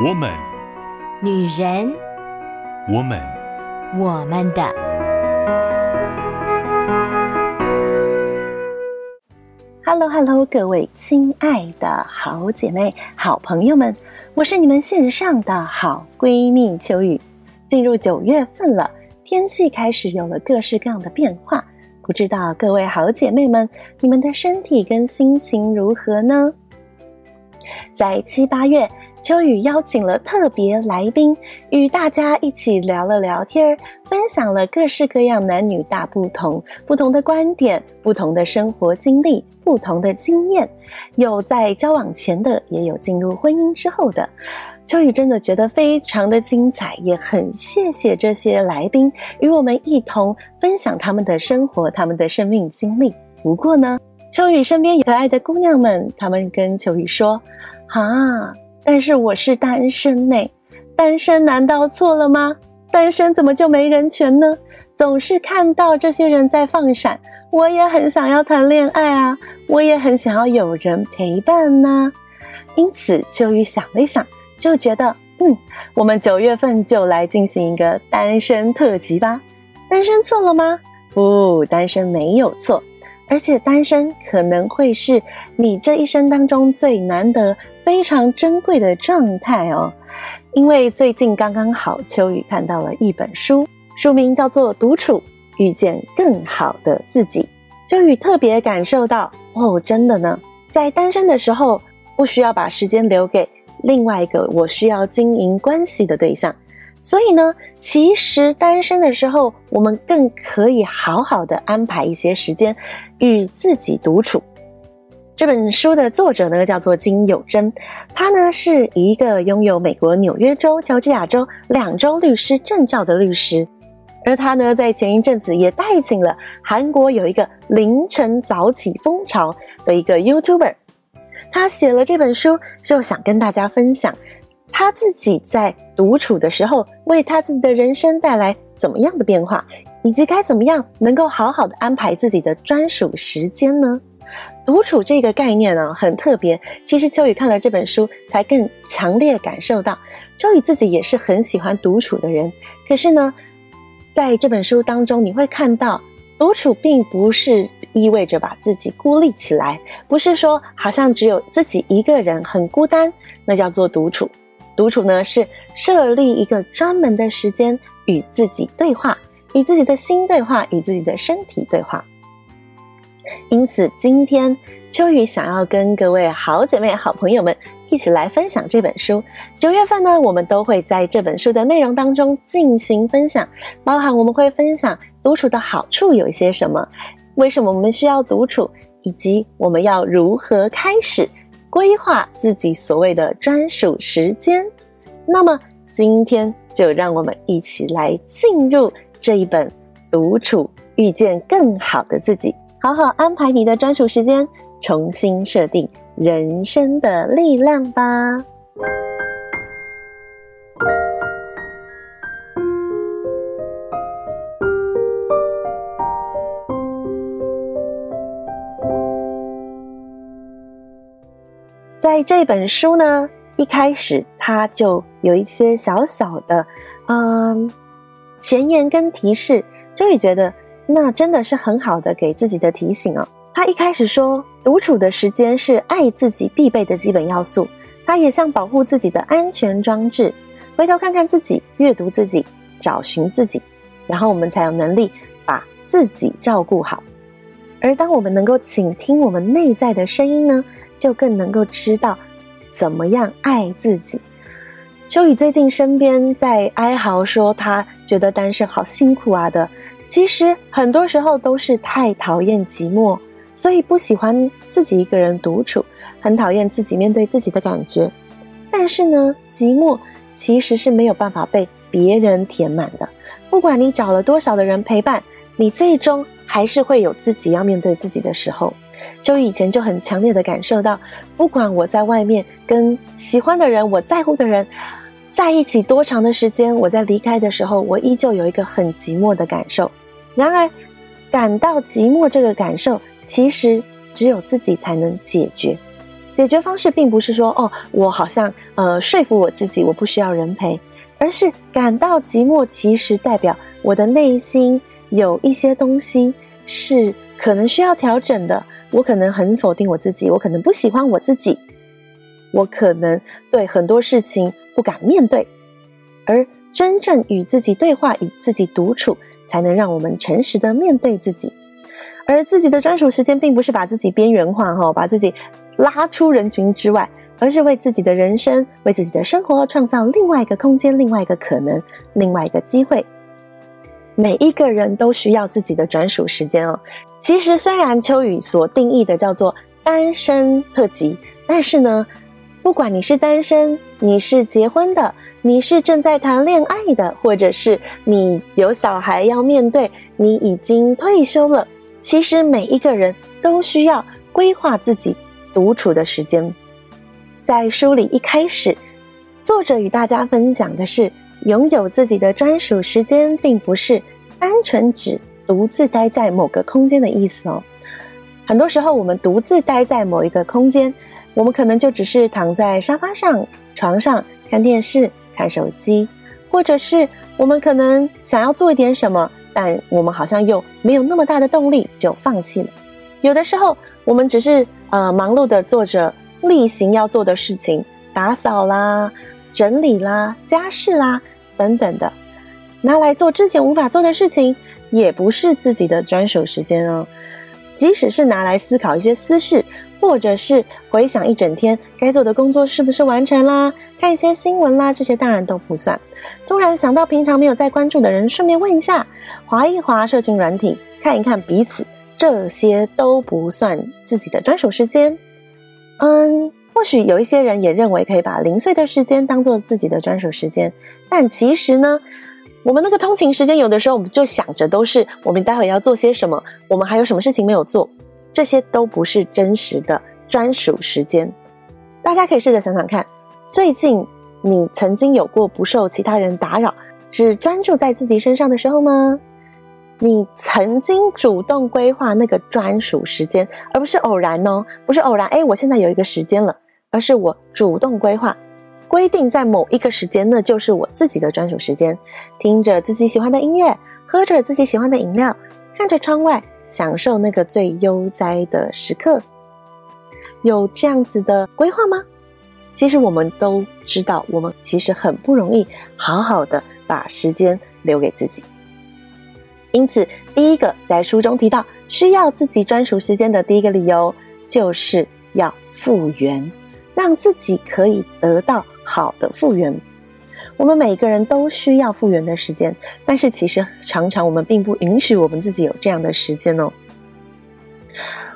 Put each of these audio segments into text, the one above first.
我们，女人，我们，我们的。Hello，Hello，hello, 各位亲爱的好姐妹、好朋友们，我是你们线上的好闺蜜秋雨。进入九月份了，天气开始有了各式各样的变化，不知道各位好姐妹们，你们的身体跟心情如何呢？在七八月，秋雨邀请了特别来宾，与大家一起聊了聊天，分享了各式各样男女大不同、不同的观点、不同的生活经历、不同的经验，有在交往前的，也有进入婚姻之后的。秋雨真的觉得非常的精彩，也很谢谢这些来宾与我们一同分享他们的生活、他们的生命经历。不过呢，秋雨身边可爱的姑娘们，她们跟秋雨说：“啊。”但是我是单身呢，单身难道错了吗？单身怎么就没人权呢？总是看到这些人在放闪，我也很想要谈恋爱啊，我也很想要有人陪伴呢。因此，秋雨想了一想，就觉得，嗯，我们九月份就来进行一个单身特辑吧。单身错了吗？不，单身没有错。而且单身可能会是你这一生当中最难得、非常珍贵的状态哦。因为最近刚刚好，秋雨看到了一本书，书名叫做《独处，遇见更好的自己》。秋雨特别感受到，哦，真的呢，在单身的时候，不需要把时间留给另外一个我需要经营关系的对象。所以呢，其实单身的时候，我们更可以好好的安排一些时间与自己独处。这本书的作者呢，叫做金有珍，他呢是一个拥有美国纽约州、乔治亚州两州律师证照的律师，而他呢在前一阵子也带请了韩国有一个凌晨早起风潮的一个 YouTuber，他写了这本书，就想跟大家分享。他自己在独处的时候，为他自己的人生带来怎么样的变化，以及该怎么样能够好好的安排自己的专属时间呢？独处这个概念呢，很特别。其实秋雨看了这本书，才更强烈感受到，秋雨自己也是很喜欢独处的人。可是呢，在这本书当中，你会看到，独处并不是意味着把自己孤立起来，不是说好像只有自己一个人很孤单，那叫做独处。独处呢，是设立一个专门的时间与自己对话，与自己的心对话，与自己的身体对话。因此，今天秋雨想要跟各位好姐妹、好朋友们一起来分享这本书。九月份呢，我们都会在这本书的内容当中进行分享，包含我们会分享独处的好处有一些什么，为什么我们需要独处，以及我们要如何开始。规划自己所谓的专属时间，那么今天就让我们一起来进入这一本《独处，遇见更好的自己》，好好安排你的专属时间，重新设定人生的力量吧。在这本书呢，一开始它就有一些小小的，嗯，前言跟提示，就会觉得那真的是很好的给自己的提醒哦。他一开始说，独处的时间是爱自己必备的基本要素，它也像保护自己的安全装置。回头看看自己，阅读自己，找寻自己，然后我们才有能力把自己照顾好。而当我们能够倾听我们内在的声音呢，就更能够知道怎么样爱自己。秋雨最近身边在哀嚎说他觉得单身好辛苦啊的，其实很多时候都是太讨厌寂寞，所以不喜欢自己一个人独处，很讨厌自己面对自己的感觉。但是呢，寂寞其实是没有办法被别人填满的，不管你找了多少的人陪伴，你最终还是会有自己要面对自己的时候。就以前就很强烈的感受到，不管我在外面跟喜欢的人、我在乎的人在一起多长的时间，我在离开的时候，我依旧有一个很寂寞的感受。然而，感到寂寞这个感受，其实只有自己才能解决。解决方式并不是说哦，我好像呃说服我自己我不需要人陪，而是感到寂寞，其实代表我的内心有一些东西是可能需要调整的。我可能很否定我自己，我可能不喜欢我自己，我可能对很多事情不敢面对，而真正与自己对话，与自己独处，才能让我们诚实的面对自己。而自己的专属时间，并不是把自己边缘化，哈，把自己拉出人群之外，而是为自己的人生、为自己的生活创造另外一个空间、另外一个可能、另外一个机会。每一个人都需要自己的专属时间哦。其实，虽然秋雨所定义的叫做单身特辑，但是呢，不管你是单身，你是结婚的，你是正在谈恋爱的，或者是你有小孩要面对，你已经退休了。其实每一个人都需要规划自己独处的时间。在书里一开始，作者与大家分享的是，拥有自己的专属时间，并不是单纯指独自待在某个空间的意思哦。很多时候，我们独自待在某一个空间，我们可能就只是躺在沙发上、床上看电视、看手机，或者是我们可能想要做一点什么。但我们好像又没有那么大的动力，就放弃了。有的时候，我们只是呃忙碌的做着例行要做的事情，打扫啦、整理啦、家事啦等等的，拿来做之前无法做的事情，也不是自己的专属时间哦。即使是拿来思考一些私事。或者是回想一整天该做的工作是不是完成啦，看一些新闻啦，这些当然都不算。突然想到平常没有在关注的人，顺便问一下，划一划社群软体，看一看彼此，这些都不算自己的专属时间。嗯，或许有一些人也认为可以把零碎的时间当做自己的专属时间，但其实呢，我们那个通勤时间，有的时候我们就想着都是我们待会要做些什么，我们还有什么事情没有做。这些都不是真实的专属时间，大家可以试着想想看，最近你曾经有过不受其他人打扰，只专注在自己身上的时候吗？你曾经主动规划那个专属时间，而不是偶然哦，不是偶然，哎，我现在有一个时间了，而是我主动规划，规定在某一个时间，那就是我自己的专属时间，听着自己喜欢的音乐，喝着自己喜欢的饮料，看着窗外。享受那个最悠哉的时刻，有这样子的规划吗？其实我们都知道，我们其实很不容易好好的把时间留给自己。因此，第一个在书中提到需要自己专属时间的第一个理由，就是要复原，让自己可以得到好的复原。我们每个人都需要复原的时间，但是其实常常我们并不允许我们自己有这样的时间哦。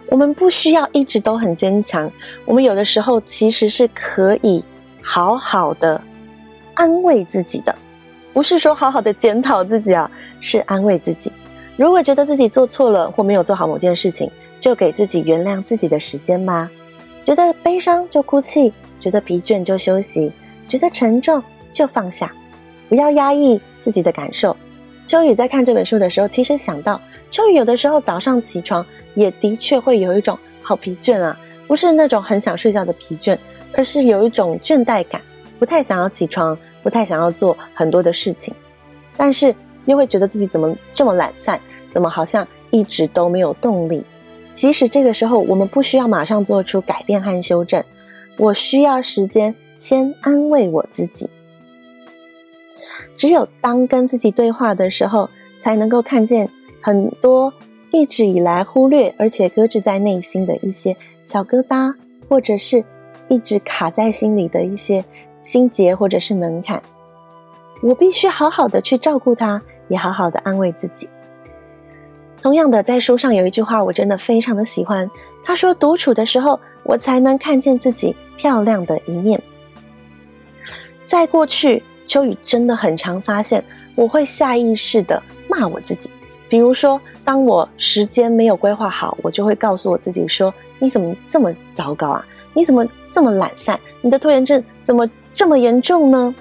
我们不需要一直都很坚强，我们有的时候其实是可以好好的安慰自己的，不是说好好的检讨自己啊，是安慰自己。如果觉得自己做错了或没有做好某件事情，就给自己原谅自己的时间吧。觉得悲伤就哭泣，觉得疲倦就休息，觉得沉重。就放下，不要压抑自己的感受。秋雨在看这本书的时候，其实想到秋雨有的时候早上起床也的确会有一种好疲倦啊，不是那种很想睡觉的疲倦，而是有一种倦怠感，不太想要起床，不太想要做很多的事情，但是又会觉得自己怎么这么懒散，怎么好像一直都没有动力。其实这个时候我们不需要马上做出改变和修正，我需要时间先安慰我自己。只有当跟自己对话的时候，才能够看见很多一直以来忽略而且搁置在内心的一些小疙瘩，或者是一直卡在心里的一些心结或者是门槛。我必须好好的去照顾他，也好好的安慰自己。同样的，在书上有一句话，我真的非常的喜欢。他说：“独处的时候，我才能看见自己漂亮的一面。”在过去。秋雨真的很常发现，我会下意识的骂我自己。比如说，当我时间没有规划好，我就会告诉我自己说：“你怎么这么糟糕啊？你怎么这么懒散？你的拖延症怎么这么严重呢？”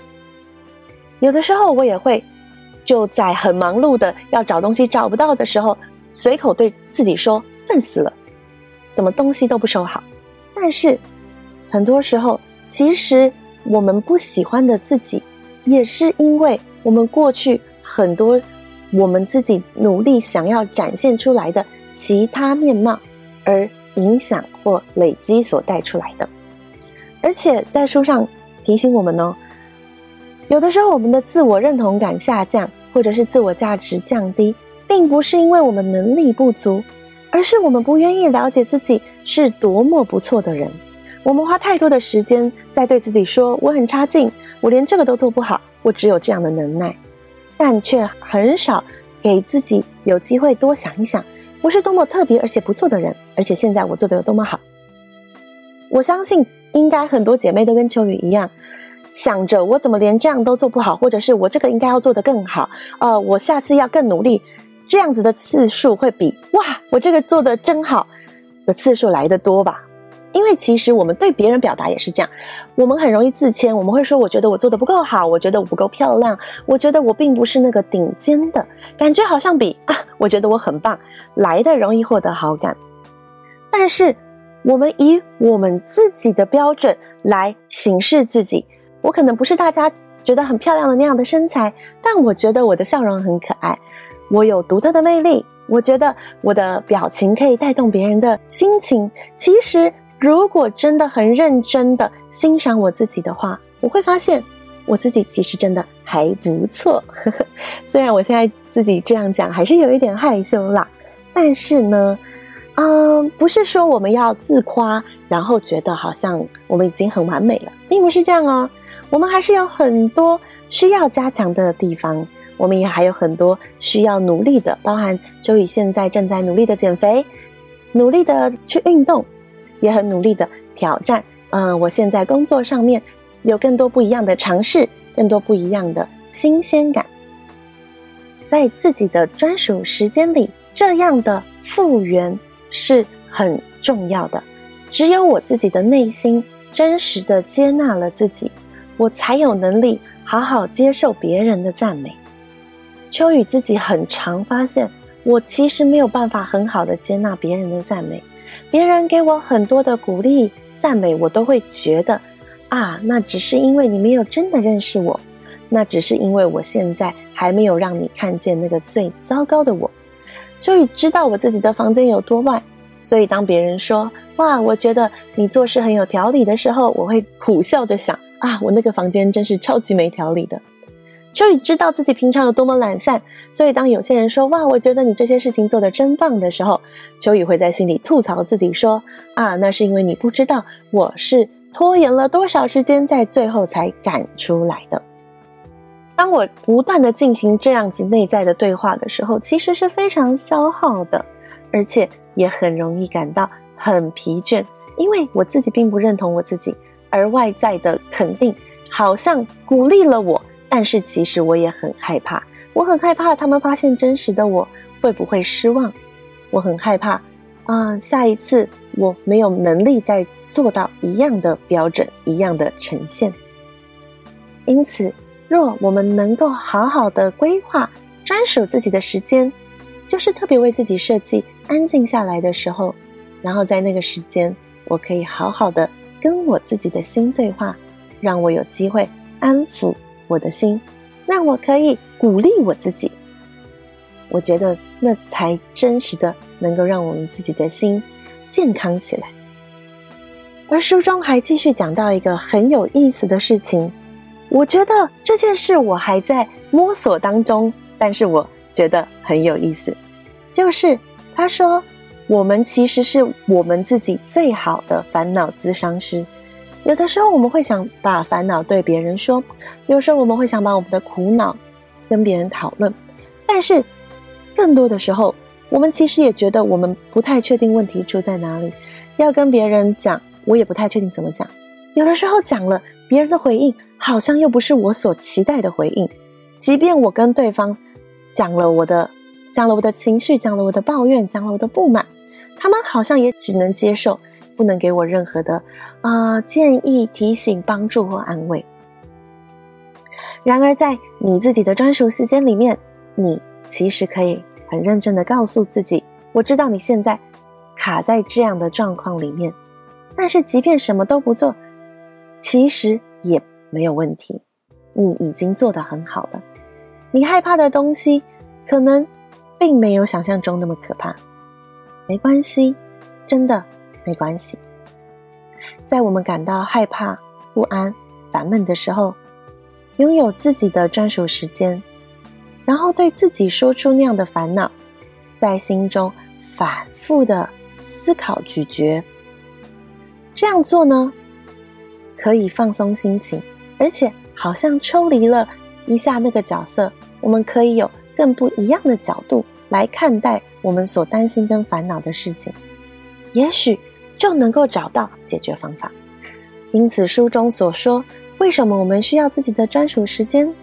有的时候，我也会就在很忙碌的要找东西找不到的时候，随口对自己说：“笨死了，怎么东西都不收好？”但是很多时候，其实我们不喜欢的自己，也是因为我们过去很多我们自己努力想要展现出来的其他面貌而影响或累积所带出来的。而且在书上提醒我们呢，有的时候我们的自我认同感下降，或者是自我价值降低，并不是因为我们能力不足，而是我们不愿意了解自己是多么不错的人。我们花太多的时间在对自己说：“我很差劲，我连这个都做不好，我只有这样的能耐。”但却很少给自己有机会多想一想，我是多么特别而且不错的人，而且现在我做的有多么好。我相信。应该很多姐妹都跟秋雨一样，想着我怎么连这样都做不好，或者是我这个应该要做得更好，呃，我下次要更努力，这样子的次数会比哇，我这个做得真好的次数来得多吧？因为其实我们对别人表达也是这样，我们很容易自谦，我们会说，我觉得我做的不够好，我觉得我不够漂亮，我觉得我并不是那个顶尖的，感觉好像比 啊，我觉得我很棒来的容易获得好感，但是。我们以我们自己的标准来行事自己。我可能不是大家觉得很漂亮的那样的身材，但我觉得我的笑容很可爱，我有独特的魅力。我觉得我的表情可以带动别人的心情。其实，如果真的很认真的欣赏我自己的话，我会发现我自己其实真的还不错。虽然我现在自己这样讲还是有一点害羞啦，但是呢。嗯，不是说我们要自夸，然后觉得好像我们已经很完美了，并不是这样哦。我们还是有很多需要加强的地方，我们也还有很多需要努力的，包含秋雨现在正在努力的减肥，努力的去运动，也很努力的挑战。嗯，我现在工作上面有更多不一样的尝试，更多不一样的新鲜感，在自己的专属时间里，这样的复原。是很重要的，只有我自己的内心真实的接纳了自己，我才有能力好好接受别人的赞美。秋雨自己很常发现，我其实没有办法很好的接纳别人的赞美，别人给我很多的鼓励赞美，我都会觉得啊，那只是因为你没有真的认识我，那只是因为我现在还没有让你看见那个最糟糕的我。秋雨知道我自己的房间有多乱，所以当别人说“哇，我觉得你做事很有条理”的时候，我会苦笑着想：“啊，我那个房间真是超级没条理的。”秋雨知道自己平常有多么懒散，所以当有些人说“哇，我觉得你这些事情做得真棒”的时候，秋雨会在心里吐槽自己说：“啊，那是因为你不知道我是拖延了多少时间，在最后才赶出来的。”当我不断的进行这样子内在的对话的时候，其实是非常消耗的，而且也很容易感到很疲倦，因为我自己并不认同我自己，而外在的肯定好像鼓励了我，但是其实我也很害怕，我很害怕他们发现真实的我会不会失望，我很害怕啊、下一次我没有能力再做到一样的标准，一样的呈现，因此。若我们能够好好的规划专属自己的时间，就是特别为自己设计安静下来的时候，然后在那个时间，我可以好好的跟我自己的心对话，让我有机会安抚我的心，让我可以鼓励我自己。我觉得那才真实的能够让我们自己的心健康起来。而书中还继续讲到一个很有意思的事情。我觉得这件事我还在摸索当中，但是我觉得很有意思。就是他说，我们其实是我们自己最好的烦恼咨商师。有的时候我们会想把烦恼对别人说，有时候我们会想把我们的苦恼跟别人讨论，但是更多的时候，我们其实也觉得我们不太确定问题出在哪里，要跟别人讲，我也不太确定怎么讲。有的时候讲了，别人的回应。好像又不是我所期待的回应，即便我跟对方讲了我的，讲了我的情绪，讲了我的抱怨，讲了我的不满，他们好像也只能接受，不能给我任何的、呃、建议、提醒、帮助或安慰。然而，在你自己的专属时间里面，你其实可以很认真的告诉自己：我知道你现在卡在这样的状况里面，但是即便什么都不做，其实也没有问题。你已经做得很好了。你害怕的东西，可能并没有想象中那么可怕。没关系，真的没关系。在我们感到害怕、不安、烦闷的时候，拥有自己的专属时间，然后对自己说出那样的烦恼，在心中反复的思考咀嚼。这样做呢，可以放松心情，而且好像抽离了一下那个角色，我们可以有更不一样的角度来看待我们所担心跟烦恼的事情，也许就能够找到解决方法。因此，书中所说，为什么我们需要自己的专属时间？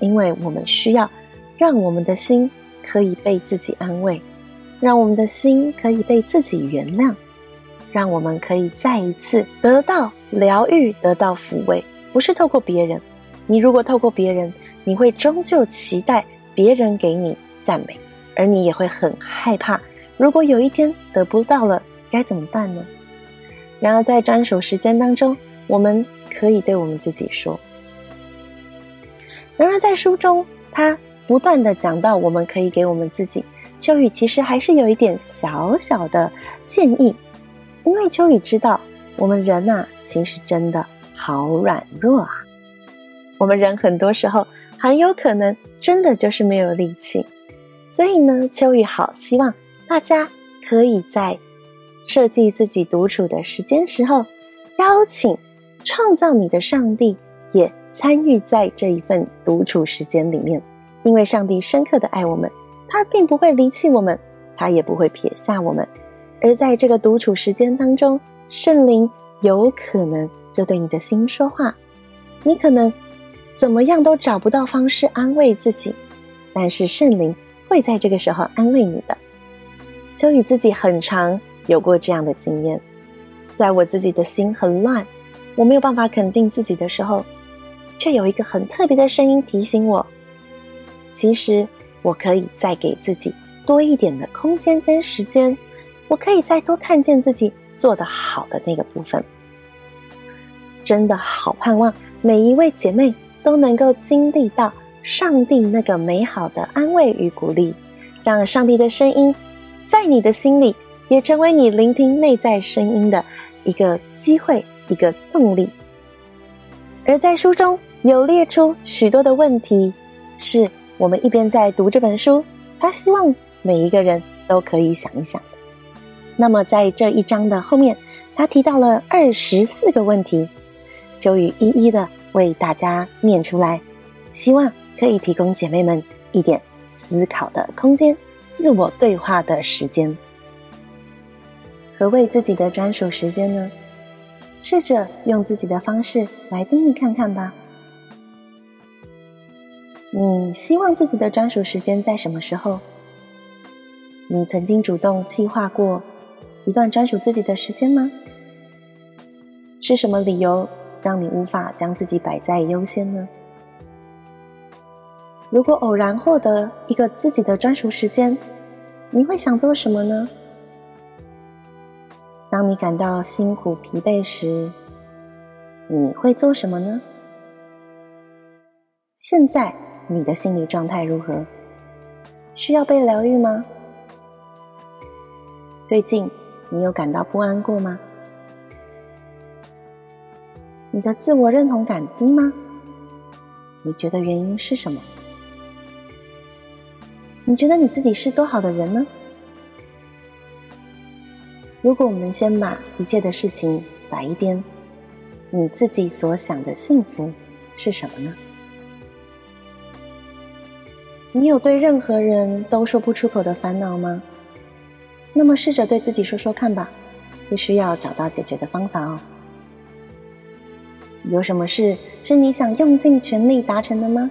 因为我们需要让我们的心可以被自己安慰，让我们的心可以被自己原谅。让我们可以再一次得到疗愈，得到抚慰，不是透过别人。你如果透过别人，你会终究期待别人给你赞美，而你也会很害怕，如果有一天得不到了，该怎么办呢？然而，在专属时间当中，我们可以对我们自己说。然而，在书中，他不断地讲到，我们可以给我们自己。秋雨其实还是有一点小小的建议。因为秋雨知道，我们人呐，其实真的好软弱啊。我们人很多时候很有可能真的就是没有力气，所以呢，秋雨好希望大家可以在设计自己独处的时间时候，邀请创造你的上帝也参与在这一份独处时间里面，因为上帝深刻的爱我们，他并不会离弃我们，他也不会撇下我们。而在这个独处时间当中，圣灵有可能就对你的心说话，你可能怎么样都找不到方式安慰自己，但是圣灵会在这个时候安慰你的。秋雨自己很长有过这样的经验，在我自己的心很乱，我没有办法肯定自己的时候，却有一个很特别的声音提醒我，其实我可以再给自己多一点的空间跟时间。我可以再多看见自己做得好的那个部分，真的好盼望每一位姐妹都能够经历到上帝那个美好的安慰与鼓励，让上帝的声音在你的心里也成为你聆听内在声音的一个机会、一个动力。而在书中有列出许多的问题，是我们一边在读这本书，他希望每一个人都可以想一想。那么，在这一章的后面，他提到了二十四个问题，就与一一的为大家念出来，希望可以提供姐妹们一点思考的空间、自我对话的时间。何谓自己的专属时间呢？试着用自己的方式来定义看看吧。你希望自己的专属时间在什么时候？你曾经主动计划过一段专属自己的时间吗？是什么理由让你无法将自己摆在优先呢？如果偶然获得一个自己的专属时间，你会想做什么呢？当你感到辛苦疲惫时，你会做什么呢？现在你的心理状态如何？需要被疗愈吗？最近，你有感到不安过吗？你的自我认同感低吗？你觉得原因是什么？你觉得你自己是多好的人呢？如果我们先把一切的事情摆一边，你自己所想的幸福是什么呢？你有对任何人都说不出口的烦恼吗？那么，试着对自己说说看吧，不需要找到解决的方法哦。有什么事是你想用尽全力达成的吗？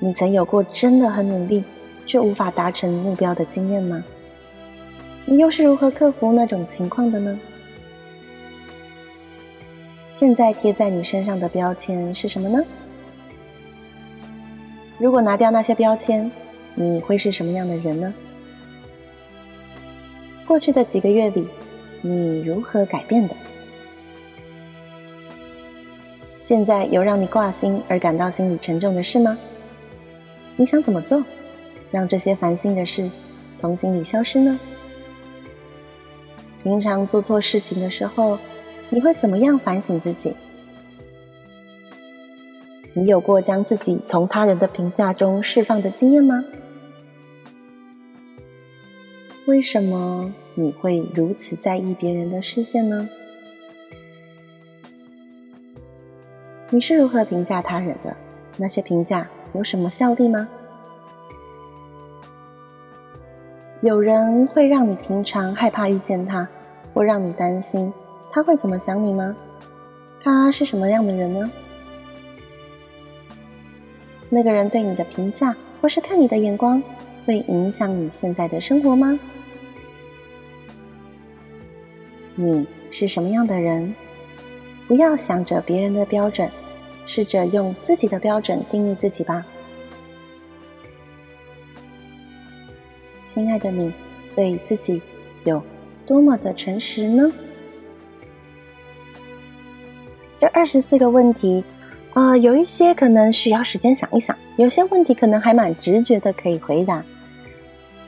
你曾有过真的很努力却无法达成目标的经验吗？你又是如何克服那种情况的呢？现在贴在你身上的标签是什么呢？如果拿掉那些标签，你会是什么样的人呢？过去的几个月里，你如何改变的？现在有让你挂心而感到心里沉重的事吗？你想怎么做，让这些烦心的事从心里消失呢？平常做错事情的时候，你会怎么样反省自己？你有过将自己从他人的评价中释放的经验吗？为什么你会如此在意别人的视线呢？你是如何评价他人的？那些评价有什么效力吗？有人会让你平常害怕遇见他，或让你担心他会怎么想你吗？他是什么样的人呢？那个人对你的评价，或是看你的眼光，会影响你现在的生活吗？你是什么样的人？不要想着别人的标准，试着用自己的标准定义自己吧。亲爱的你，对自己有多么的诚实呢？这二十四个问题。啊、有一些可能需要时间想一想，有些问题可能还蛮直觉的可以回答。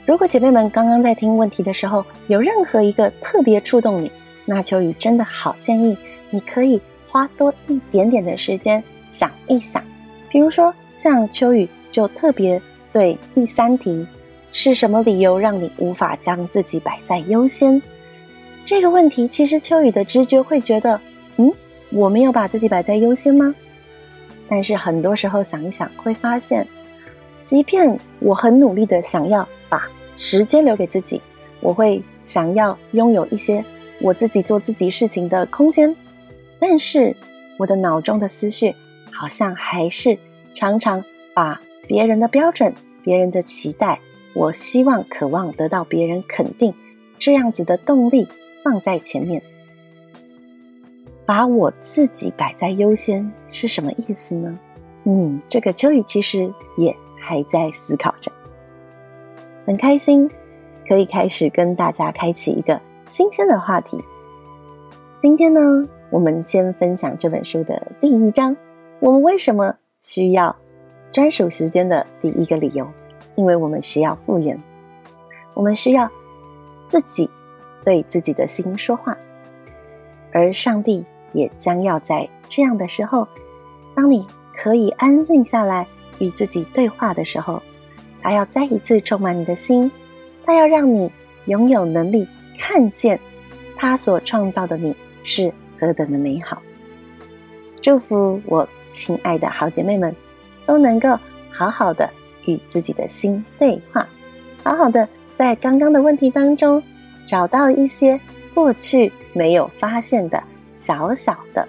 如果姐妹们刚刚在听问题的时候，有任何一个特别触动你，那秋雨真的好建议你可以花多一点点的时间想一想。比如说，像秋雨就特别对第三题，是什么理由让你无法将自己摆在优先？这个问题，其实秋雨的直觉会觉得，嗯，我没有把自己摆在优先吗？但是很多时候想一想，会发现，即便我很努力的想要把时间留给自己，我会想要拥有一些我自己做自己事情的空间，但是我的脑中的思绪好像还是常常把别人的标准、别人的期待，我希望、渴望得到别人肯定，这样子的动力放在前面。把我自己摆在优先是什么意思呢？嗯，这个秋雨其实也还在思考着，很开心可以开始跟大家开启一个新鲜的话题。今天呢，我们先分享这本书的第一章，我们为什么需要专属时间的第一个理由，因为我们需要复原，我们需要自己对自己的心说话，而上帝。也将要在这样的时候，当你可以安静下来与自己对话的时候，他要再一次充满你的心，他要让你拥有能力看见他所创造的你是何等的美好。祝福我亲爱的好姐妹们都能够好好的与自己的心对话，好好的在刚刚的问题当中找到一些过去没有发现的。小小的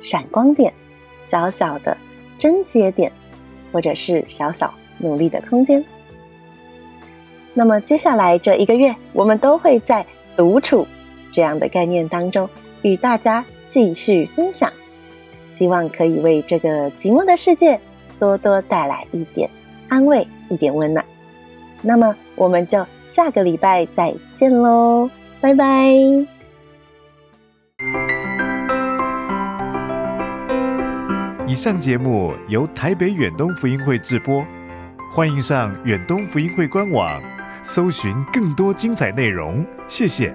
闪光点，小小的症结点，或者是小小努力的空间。那么接下来这一个月，我们都会在独处这样的概念当中与大家继续分享，希望可以为这个寂寞的世界多多带来一点安慰，一点温暖。那么我们就下个礼拜再见喽，拜拜。以上节目由台北远东福音会制播，欢迎上远东福音会官网，搜寻更多精彩内容。谢谢。